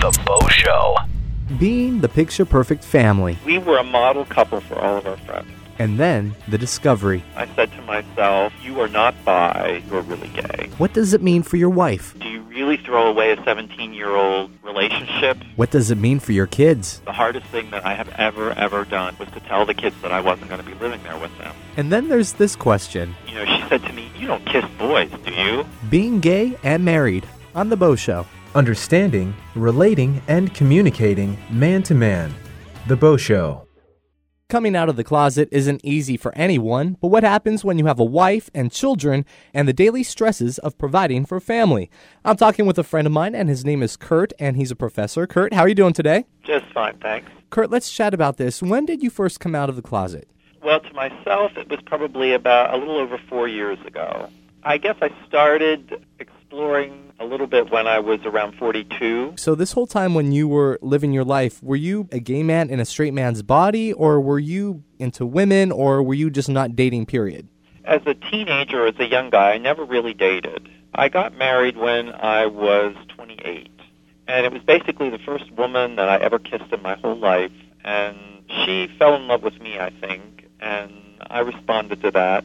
The Bo Show. Being the picture perfect family, We were a model couple for all of our friends. and then the discovery. I said to myself, you are not bi, you're really gay. What does it mean for your wife? Do you really throw away a 17 year old relationship? What does it mean for your kids? The hardest thing that I have ever, ever done was to tell the kids that I wasn't going to be living there with them. And then there's this question You know, she said to me, You don't kiss boys, do you? being gay and married on The Bo Show. Understanding, relating, and communicating man to man. The Bo Show. Coming out of the closet isn't easy for anyone, but what happens when you have a wife and children and the daily stresses of providing for family? I'm talking with a friend of mine, and his name is Curt, and he's a professor. Curt, how are you doing today? Just fine, thanks. Curt, let's chat about this. When did you first come out of the closet? Well, to myself, it was probably about a little over four years ago. I guess I started exploring a little bit when I was around 42. So, this whole time when you were living your life, were you a gay man in a straight man's body, or were you into women, or were you just not dating, period? As a teenager, as a young guy, I never really dated. I got married when I was 28. And it was basically the first woman that I ever kissed in my whole life. And she fell in love with me, I think. And I responded to that.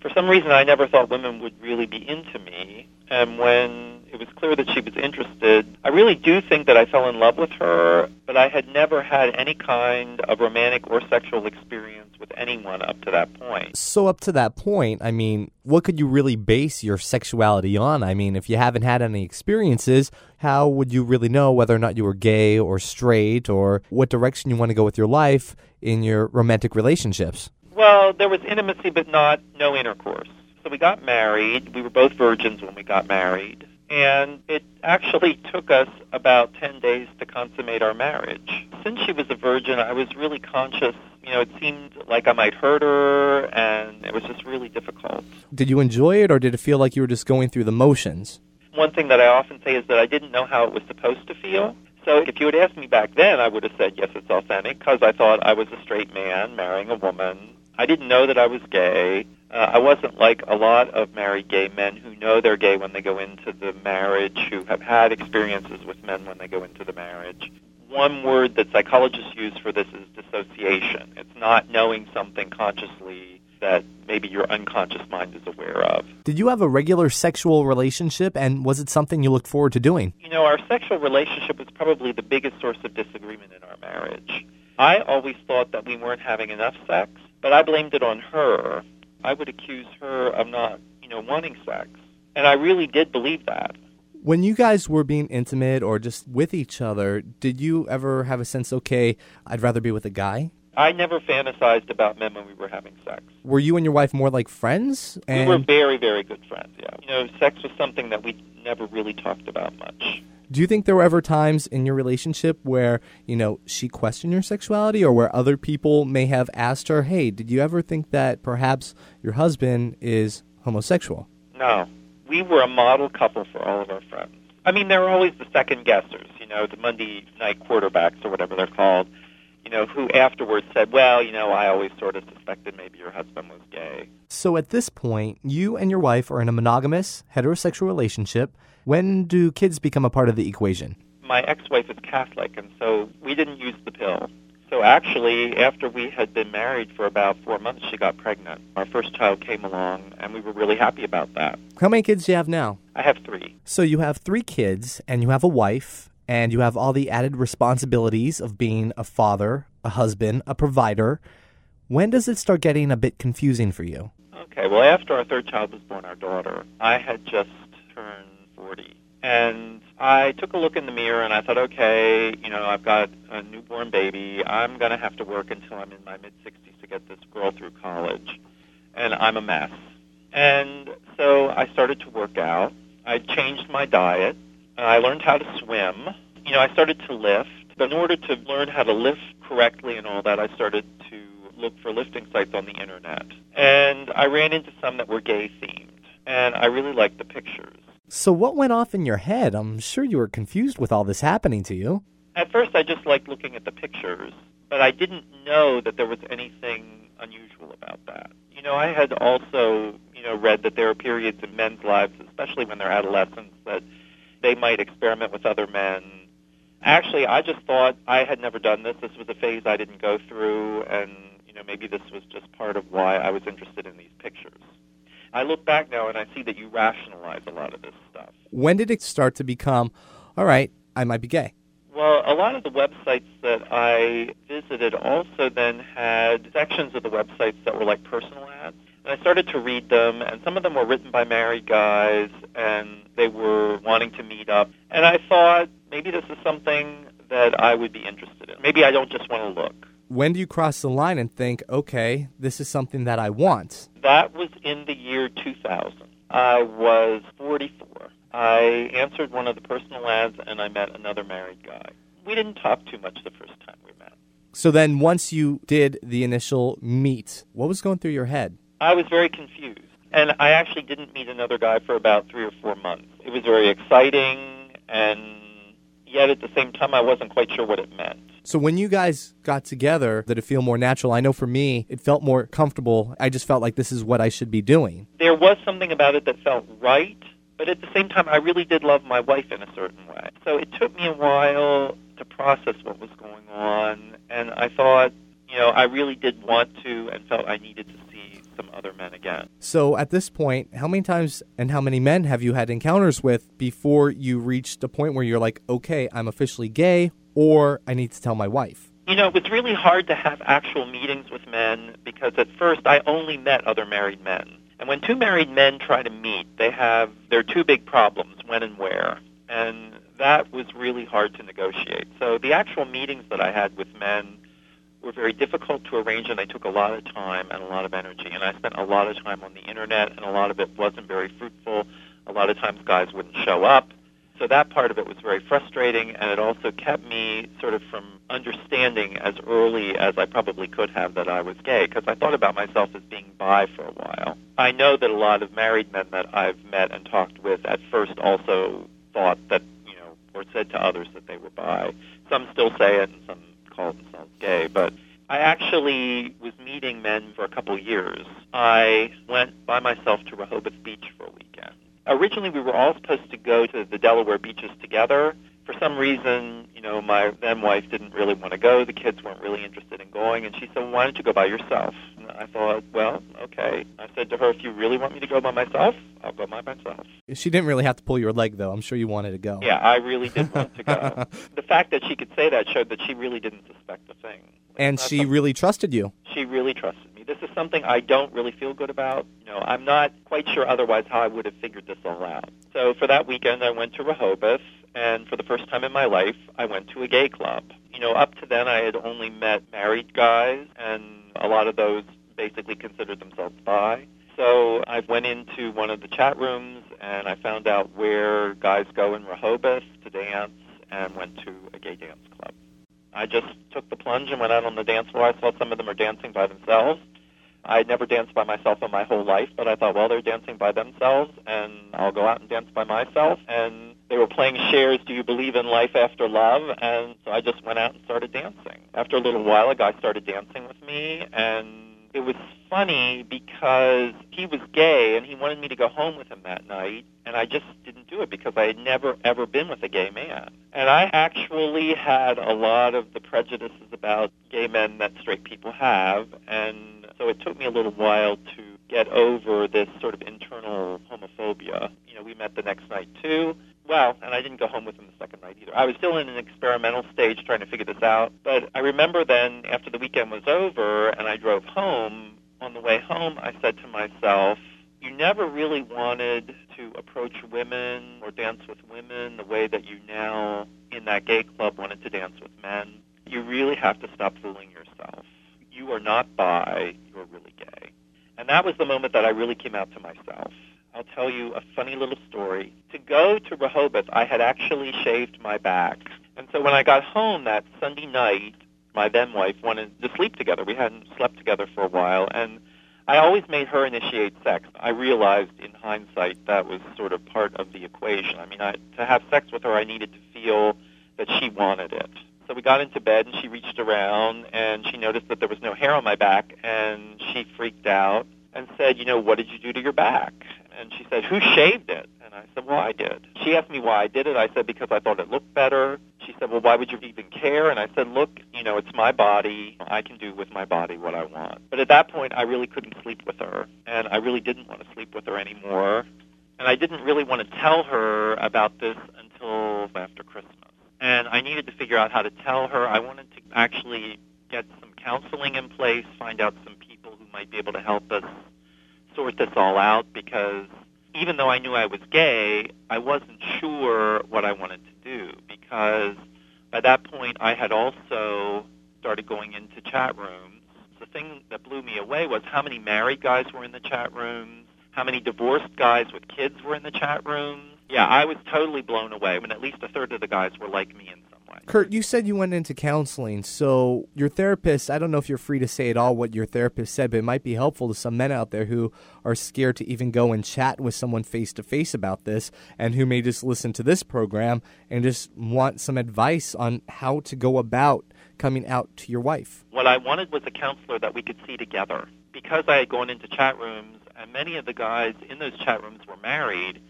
For some reason, I never thought women would really be into me. And when it was clear that she was interested, I really do think that I fell in love with her, but I had never had any kind of romantic or sexual experience with anyone up to that point. So, up to that point, I mean, what could you really base your sexuality on? I mean, if you haven't had any experiences, how would you really know whether or not you were gay or straight, or what direction you want to go with your life in your romantic relationships? Well, there was intimacy, but not no intercourse. So we got married. We were both virgins when we got married. And it actually took us about 10 days to consummate our marriage. Since she was a virgin, I was really conscious. You know, it seemed like I might hurt her, and it was just really difficult. Did you enjoy it, or did it feel like you were just going through the motions? One thing that I often say is that I didn't know how it was supposed to feel. So if you had asked me back then, I would have said, yes, it's authentic, because I thought I was a straight man marrying a woman. I didn't know that I was gay. Uh, I wasn't like a lot of married gay men who know they're gay when they go into the marriage, who have had experiences with men when they go into the marriage. One word that psychologists use for this is dissociation. It's not knowing something consciously that maybe your unconscious mind is aware of. Did you have a regular sexual relationship, and was it something you looked forward to doing? You know, our sexual relationship was probably the biggest source of disagreement in our marriage. I always thought that we weren't having enough sex, but I blamed it on her. I would accuse her of not, you know, wanting sex. And I really did believe that. When you guys were being intimate or just with each other, did you ever have a sense, okay, I'd rather be with a guy? I never fantasized about men when we were having sex. Were you and your wife more like friends? And... We were very, very good friends, yeah. You know, sex was something that we never really talked about much. Do you think there were ever times in your relationship where, you know, she questioned your sexuality or where other people may have asked her, hey, did you ever think that perhaps your husband is homosexual? No. We were a model couple for all of our friends. I mean, there were always the second guessers, you know, the Monday night quarterbacks or whatever they're called, you know, who afterwards said, well, you know, I always sort of suspected maybe your husband was gay. So at this point, you and your wife are in a monogamous, heterosexual relationship. When do kids become a part of the equation? My ex-wife is Catholic, and so we didn't use the pill. So actually, after we had been married for about four months, she got pregnant. Our first child came along, and we were really happy about that. How many kids do you have now? I have three. So you have three kids, and you have a wife, and you have all the added responsibilities of being a father, a husband, a provider. When does it start getting a bit confusing for you? Okay, well, after our third child was born, our daughter, I had just turned 40. And I took a look in the mirror and I thought, okay, you know, I've got a newborn baby. I'm going to have to work until I'm in my mid 60s to get this girl through college. And I'm a mess. And so I started to work out. I changed my diet. I learned how to swim. You know, I started to lift. But in order to learn how to lift correctly and all that, I started to look for lifting sites on the internet. And I ran into some that were gay themed. And I really liked the pictures. So what went off in your head? I'm sure you were confused with all this happening to you. At first, I just liked looking at the pictures, but I didn't know that there was anything unusual about that. You know, I had also, you know, read that there are periods in men's lives, especially when they're adolescents, that they might experiment with other men Actually, I just thought I had never done this. This was a phase I didn't go through, and you know maybe this was just part of why I was interested in these pictures. I look back now and I see that you rationalize a lot of this stuff. When did it start to become, all right, I might be gay? Well, a lot of the websites that I visited also then had sections of the websites that were like personal ads. And I started to read them, and some of them were written by married guys, and they were wanting to meet up. And I thought maybe this is something that I would be interested in. Maybe I don't just want to look. When do you cross the line and think, okay, this is something that I want? That was in the year 2000. I was 44. I answered one of the personal ads, and I met another married guy. We didn't talk too much the first time we met. So then, once you did the initial meet, what was going through your head? I was very confused. And I actually didn't meet another guy for about three or four months. It was very exciting, and yet at the same time, I wasn't quite sure what it meant. So when you guys got together, did it feel more natural? I know for me, it felt more comfortable. I just felt like this is what I should be doing. There was something about it that felt right, but at the same time, I really did love my wife in a certain way. So it took me a while to process what was going on, and I thought, you know, I really did want to and felt I needed to some other men again. So at this point, how many times and how many men have you had encounters with before you reached a point where you're like, okay, I'm officially gay, or I need to tell my wife? You know, it was really hard to have actual meetings with men because at first I only met other married men. And when two married men try to meet, they have their two big problems, when and where. And that was really hard to negotiate. So the actual meetings that I had with men were very difficult to arrange and they took a lot of time and a lot of energy. And I spent a lot of time on the internet and a lot of it wasn't very fruitful. A lot of times guys wouldn't show up. So that part of it was very frustrating, and it also kept me sort of from understanding as early as I probably could have that I was gay, because I thought about myself as being bi for a while. I know that a lot of married men that I've met and talked with at first also thought that, you know, or said to others that they were bi. Some still say it, and some call themselves gay, but I actually was meeting men for a couple years. I went by myself to Rehoboth Beach for a weekend originally we were all supposed to go to the Delaware beaches together. For some reason, you know, my then wife didn't really want to go. The kids weren't really interested in going, and she said, well, "Why don't you go by yourself?" And I thought, "Well, okay." I said to her, "If you really want me to go by myself, I'll go by myself." She didn't really have to pull your leg, though. I'm sure you wanted to go. Yeah, I really did want to go. the fact that she could say that showed that she really didn't suspect a thing. and she really trusted you. She really trusted me. This is something I don't really feel good about. You know, I'm not quite sure otherwise how I would have figured this all out. So for that weekend, I went to Rehoboth, and for the first time in my life, I went to a gay club. You know, up to then, I had only met married guys, and a lot of those basically considered themselves bi. So I went into one of the chat rooms, and I found out where guys go in Rehoboth to dance, and went to a gay dance club. I just took the plunge and went out on the dance floor. I saw some of them are dancing by themselves. I never danced by myself in my whole life, but I thought, well, they're dancing by themselves, and I'll go out and dance by myself. And they were playing Cher's Do You Believe in Life After Love? And so I just went out and started dancing. After a little while, a guy started dancing with me, and it was funny because he was gay and he wanted me to go home with him that night and I just didn't do it because I had never ever been with a gay man. And I actually had a lot of the prejudices about gay men that straight people have and so it took me a little while to get over this sort of internal homophobia. You know, we met the next night too. Well, and I didn't go home with him the second night either. I was still in an experimental stage trying to figure this out. But I remember then, after the weekend was over and I drove home, on the way home, I said to myself, you never really wanted to approach women or dance with women the way that you now, in that gay club, wanted to dance with men. You really have to stop fooling yourself. You are not bi, you're really gay. And that was the moment that I really came out to myself. I'll tell you a funny little story. To go to Rehoboth, I had actually shaved my back. And so when I got home that Sunday night, my then wife wanted to sleep together. We hadn't slept together for a while. And I always made her initiate sex. I realized in hindsight that was sort of part of the equation. I mean, I, to have sex with her, I needed to feel that she wanted it. So we got into bed, and she reached around, and she noticed that there was no hair on my back, and she freaked out and said, you know, what did you do to your back? And she said, who shaved it? And I said, well, I did. She asked me why I did it. I said, because I thought it looked better. She said, well, why would you even care? And I said, look, you know, it's my body. I can do with my body what I want. But at that point, I really couldn't sleep with her, and I really didn't want to sleep with her anymore. And I didn't really want to tell her about this until after Christmas. And I needed to figure out how to tell her. I wanted to actually get some counseling in place, find out some people who might be able to help us sort this all out because even though I knew I was gay, I wasn't sure what I wanted to do because by that point I had also started going into chat rooms. The thing that blew me away was how many married guys were in the chat rooms, how many divorced guys with kids were in the chat rooms. Yeah, I was totally blown away. Mean, at least a third of the guys were like me in some Curt, you said you went into counseling. So, your therapist, I don't know if you're free to say at all what your therapist said, but it might be helpful to some men out there who are scared to even go and chat with someone face to face about this and who may just listen to this program and just want some advice on how to go about coming out to your wife. What I wanted was a counselor that we could see together. Because I had gone into chat rooms, and many of the guys in those chat rooms were married,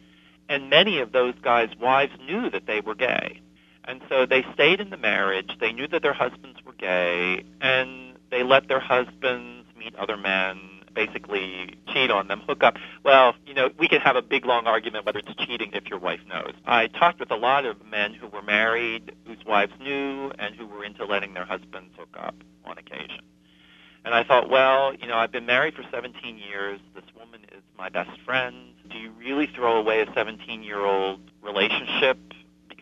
and many of those guys' wives knew that they were gay. And so they stayed in the marriage. They knew that their husbands were gay, and they let their husbands meet other men, basically cheat on them, hook up. Well, you know, we can have a big long argument whether it's cheating if your wife knows. I talked with a lot of men who were married, whose wives knew, and who were into letting their husbands hook up on occasion. And I thought, well, you know, I've been married for 17 years. This woman is my best friend. Do you really throw away a 17 year old relationship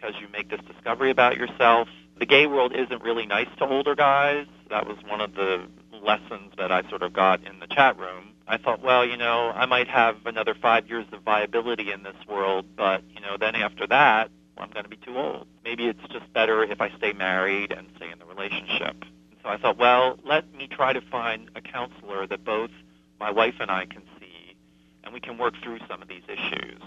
because you make this discovery about yourself? The gay world isn't really nice to older guys. That was one of the lessons that I sort of got in the chat room. I thought, well, you know, I might have another five years of viability in this world, but, you know, then after that, I'm going to be too old. Maybe it's just better if I stay married and stay in the relationship. And So I thought, well, let me try to find a counselor that both my wife and I can see, and we can work through some of these issues.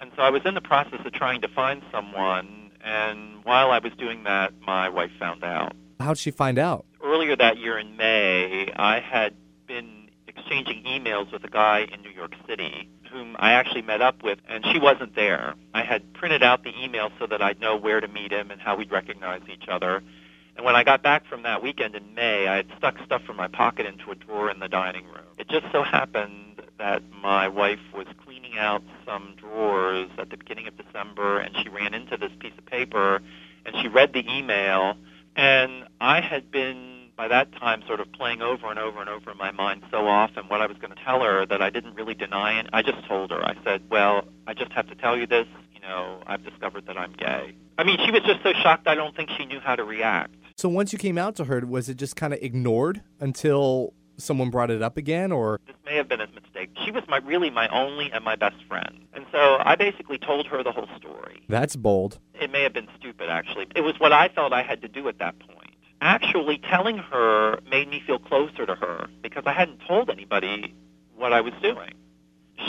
And so I was in the process of trying to find someone, and while I was doing that, my wife found out. How'd she find out? Earlier that year in May, I had been exchanging emails with a guy in New York City whom I actually met up with, and she wasn't there. I had printed out the email so that I'd know where to meet him and how we'd recognize each other. And when I got back from that weekend in May, I had stuck stuff from my pocket into a drawer in the dining room. It just so happened that my wife was out some drawers at the beginning of December, and she ran into this piece of paper, and she read the email, and I had been by that time sort of playing over and over and over in my mind so often what I was going to tell her that I didn't really deny it. I just told her. I said, "Well, I just have to tell you this. You know, I've discovered that I'm gay." I mean, she was just so shocked. I don't think she knew how to react. So once you came out to her, was it just kind of ignored until someone brought it up again, or This may have been a mistake. She was my really my only and my best friend, and so I basically told her the whole story. that's bold? It may have been stupid, actually. It was what I felt I had to do at that point. Actually, telling her made me feel closer to her because I hadn't told anybody what I was doing.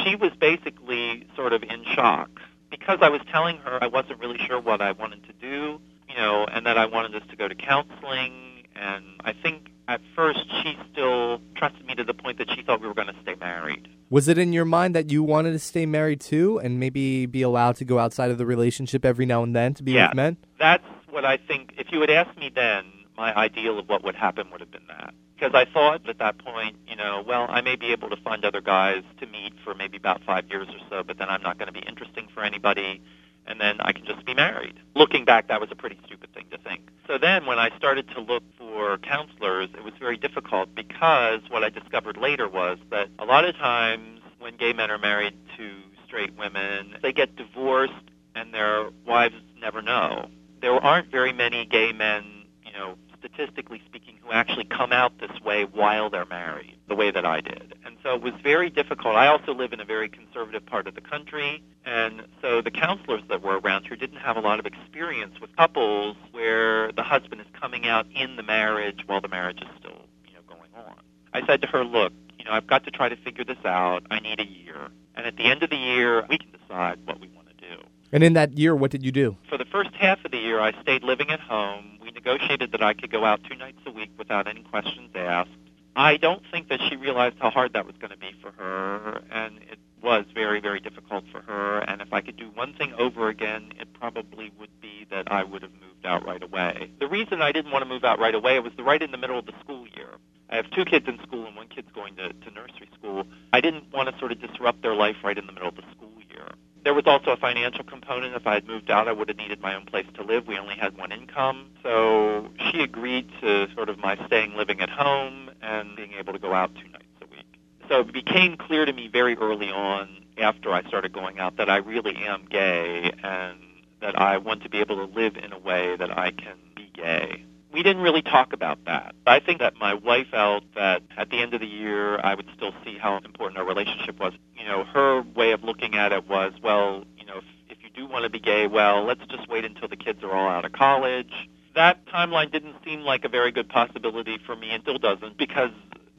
She was basically sort of in shock because I was telling her I wasn't really sure what I wanted to do, you know, and that I wanted us to go to counseling. And I think at first she still trusted me to the point that she thought we were going to stay married. Was it in your mind that you wanted to stay married too, and maybe be allowed to go outside of the relationship every now and then to be Yeah. with men? That's what I think. If you had asked me then, my ideal of what would happen would have been that. Because I thought at that point, you know, well, I may be able to find other guys to meet for maybe about five years or so, but then I'm not going to be interesting for anybody, and then I can just be married. Looking back, that was a pretty stupid thing to think. So then when I started to look for counselors, it was very difficult because what I discovered later was that a lot of times when gay men are married to straight women, they get divorced and their wives never know. There aren't very many gay men, you know, statistically speaking, who actually come out this way while they're married, the way that I did. So it was very difficult. I also live in a very conservative part of the country, and so the counselors that were around here didn't have a lot of experience with couples where the husband is coming out in the marriage while the marriage is still, you know, going on. I said to her, look, you know, I've got to try to figure this out. I need a year. And at the end of the year, we can decide what we want to do. And in that year, what did you do? For the first half of the year, I stayed living at home. We negotiated that I could go out two nights a week without any questions asked. I don't think that she realized how hard that was going to be for her, and it was very, very difficult for her. And if I could do one thing over again, it probably would be that I would have moved out right away. The reason I didn't want to move out right away was right in the middle of the school year. I have two kids in school and one kid's going to, to nursery school. I didn't want to sort of disrupt their life right in the middle of the school year. There was also a financial component. If I had moved out, I would have needed my own place to live. We only had one income. So she agreed to sort of my staying living at home and being able to go out two nights a week. So it became clear to me very early on after I started going out that I really am gay and that I want to be able to live in a way that I can be gay. We didn't really talk about that. I think that my wife felt that at the end of the year I would still see how important our relationship was. You know, her way of looking at it was, well, you know, if, if you do want to be gay, well, let's just wait until the kids are all out of college. That timeline didn't seem like a very good possibility for me and still doesn't because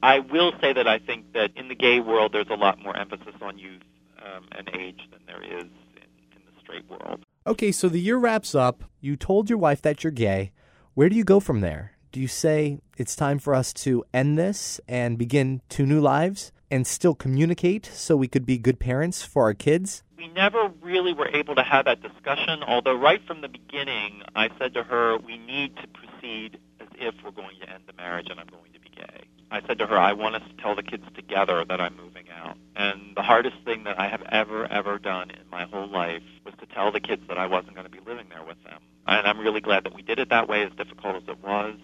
I will say that I think that in the gay world there's a lot more emphasis on youth um, and age than there is in, in the straight world. Okay, so the year wraps up. You told your wife that you're gay. Where do you go from there? Do you say it's time for us to end this and begin two new lives and still communicate so we could be good parents for our kids? We never really were able to have that discussion, although right from the beginning I said to her, we need to proceed as if we're going to end the marriage and I'm going to be gay. I said to her, I want us to tell the kids together that I'm moving out. And the hardest thing that I have ever, ever done in my whole life was to tell the kids that I wasn't going to be living there with them. And I'm really glad that we did it that way, as difficult as it was.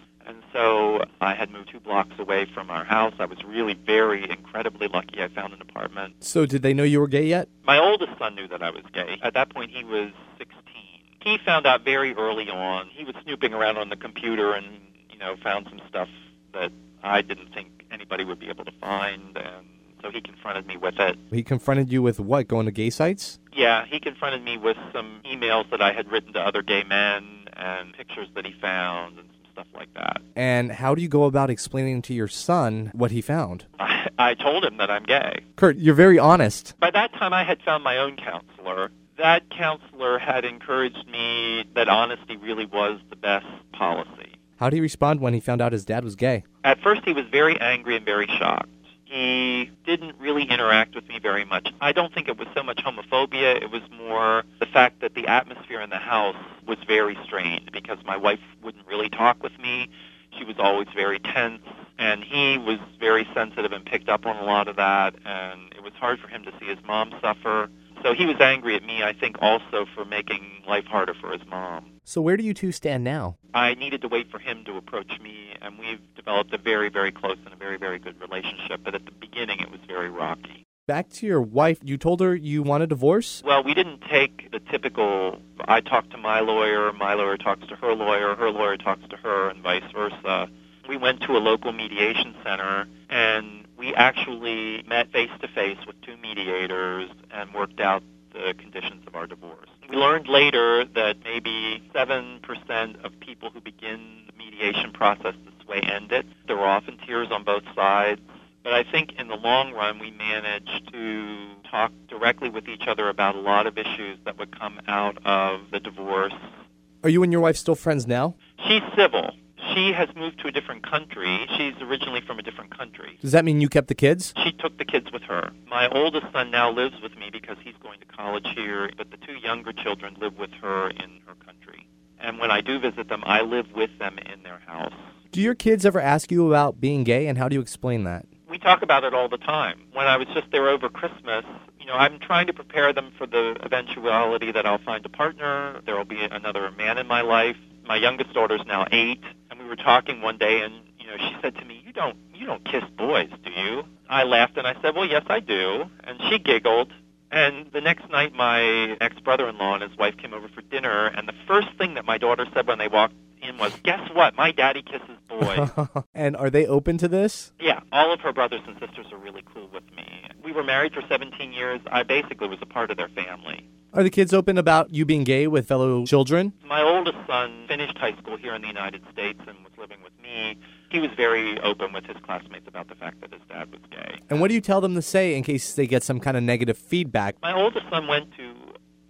So I had moved two blocks away from our house. I was really very incredibly lucky. I found an apartment. So, did they know you were gay yet? My oldest son knew that I was gay. At that point, he was 16. He found out very early on. He was snooping around on the computer and, you know, found some stuff that I didn't think anybody would be able to find. And so he confronted me with it. He confronted you with what? Going to gay sites? Yeah, he confronted me with some emails that I had written to other gay men and pictures that he found and stuff like that. And how do you go about explaining to your son what he found? I, I told him that I'm gay. Curt, you're very honest. By that time, I had found my own counselor. That counselor had encouraged me that honesty really was the best policy. How did he respond when he found out his dad was gay? At first, he was very angry and very shocked. He didn't really interact with me very much. I don't think it was so much homophobia, it was more the fact that the atmosphere in the house was very strained because my wife wouldn't really talk with me. She was always very tense, and he was very sensitive and picked up on a lot of that, and it was hard for him to see his mom suffer. So he was angry at me, I think, also for making life harder for his mom. So, where do you two stand now? I needed to wait for him to approach me, and we've developed a very, very close and a very, very good relationship. But at the beginning, it was very rocky. Back to your wife, you told her you want a divorce? Well, we didn't take the typical I talk to my lawyer, my lawyer talks to her lawyer, her lawyer talks to her, and vice versa. We went to a local mediation center, and we actually met face to face with two mediators and worked out the conditions of our divorce. We learned later that maybe 7% of people who begin the mediation process this way end it. There were often tears on both sides. But I think in the long run, we managed to talk directly with each other about a lot of issues that would come out of the divorce. Are you and your wife still friends now? She's civil. She has moved to a different country. She's originally from a different country. Does that mean you kept the kids? She took the kids with her. My oldest son now lives with me because he's going to college here, but the two younger children live with her in her country. And when I do visit them, I live with them in their house. Do your kids ever ask you about being gay, and how do you explain that? We talk about it all the time. When I was just there over Christmas, you know, I'm trying to prepare them for the eventuality that I'll find a partner. There will be another man in my life. My youngest daughter's now eight, we were talking one day, and you know, she said to me, "You don't, you don't kiss boys, do you?" I laughed and I said, "Well, yes, I do." And she giggled. And the next night, my ex-brother-in-law and his wife came over for dinner, and the first thing that my daughter said when they walked in was, "Guess what? My daddy kisses boys." and are they open to this? Yeah, all of her brothers and sisters are really cool with me. We were married for 17 years. I basically was a part of their family. Are the kids open about you being gay with fellow children? My oldest son finished high school here in the United States and was living with me. He was very open with his classmates about the fact that his dad was gay. And what do you tell them to say in case they get some kind of negative feedback? My oldest son went to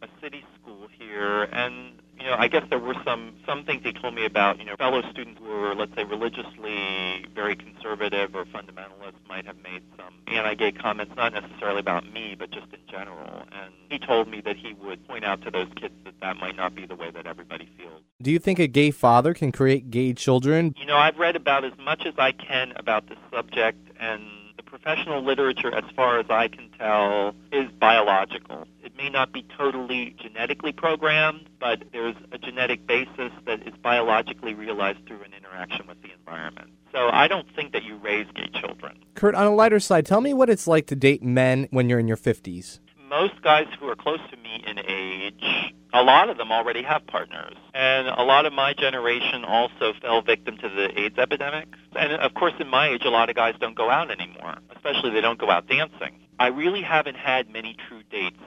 a city school here, and you know, I guess there were some some things he told me about. You know, fellow students who were, let's say, religiously very conservative or fundamentalist might have made some anti-gay comments, not necessarily about me, but just in general. And he told me that he would point out to those kids that that might not be the way that everybody feels. Do you think a gay father can create gay children? You know, I've read about as much as I can about this subject, and the professional literature, as far as I can tell, is biological. It may not be totally genetically programmed, but there's a genetic basis that is biologically realized through an interaction with the environment. So I don't think that you raise gay children. Curt, on a lighter side, tell me what it's like to date men when you're in your 50s. Most guys who are close to me in age, a lot of them already have partners. And a lot of my generation also fell victim to the AIDS epidemic. And of course, in my age, a lot of guys don't go out anymore, especially they don't go out dancing. I really haven't had many true dates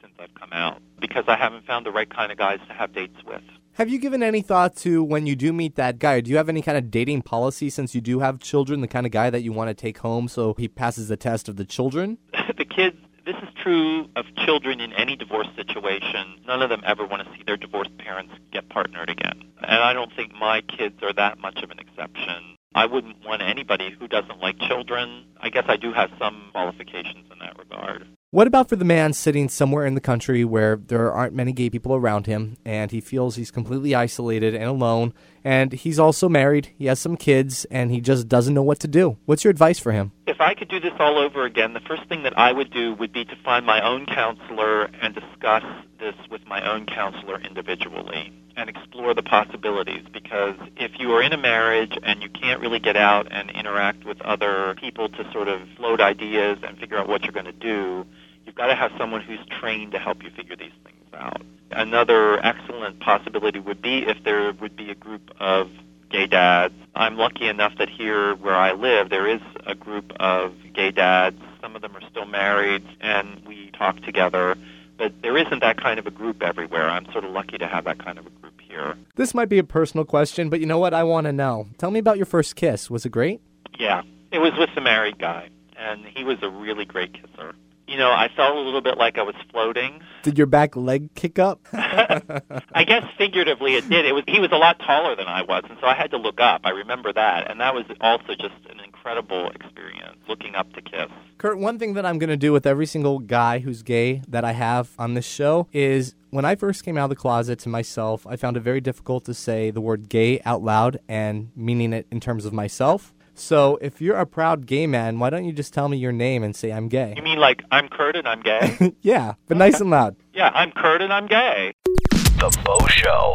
since I've come out because I haven't found the right kind of guys to have dates with. Have you given any thought to when you do meet that guy? Do you have any kind of dating policy since you do have children, the kind of guy that you want to take home so he passes the test of the children? the kids this is true of children in any divorce situation. None of them ever want to see their divorced parents get partnered again. And I don't think my kids are that much of an exception. I wouldn't want anybody who doesn't like children. I guess I do have some qualifications in that regard. What about for the man sitting somewhere in the country where there aren't many gay people around him and he feels he's completely isolated and alone and he's also married, he has some kids and he just doesn't know what to do? What's your advice for him? If I could do this all over again, the first thing that I would do would be to find my own counselor and discuss this with my own counselor individually and explore the possibilities because if you are in a marriage and you can't really get out and interact with other people to sort of float ideas and figure out what you're going to do, you've got to have someone who's trained to help you figure these things out. Another excellent possibility would be if there would be a group of gay dads. I'm lucky enough that here where I live, there is a group of gay dads. Some of them are still married, and we talk together. But there isn't that kind of a group everywhere. I'm sort of lucky to have that kind of a group here. This might be a personal question, but you know what? I want to know. Tell me about your first kiss. Was it great? Yeah, it was with a married guy, and he was a really great kisser you know, I felt a little bit like I was floating. Did your back leg kick up? I guess figuratively it did. It was he was a lot taller than I was, and so I had to look up. I remember that, and that was also just an incredible experience looking up to kiss. Curt, one thing that I'm going to do with every single guy who's gay that I have on this show is when I first came out of the closet to myself, I found it very difficult to say the word gay out loud and meaning it in terms of myself. So if you're a proud gay man, why don't you just tell me your name and say I'm gay? You mean like I'm Curt and I'm gay? yeah, but nice and loud. Yeah, I'm Curt and I'm gay. The Bo Show.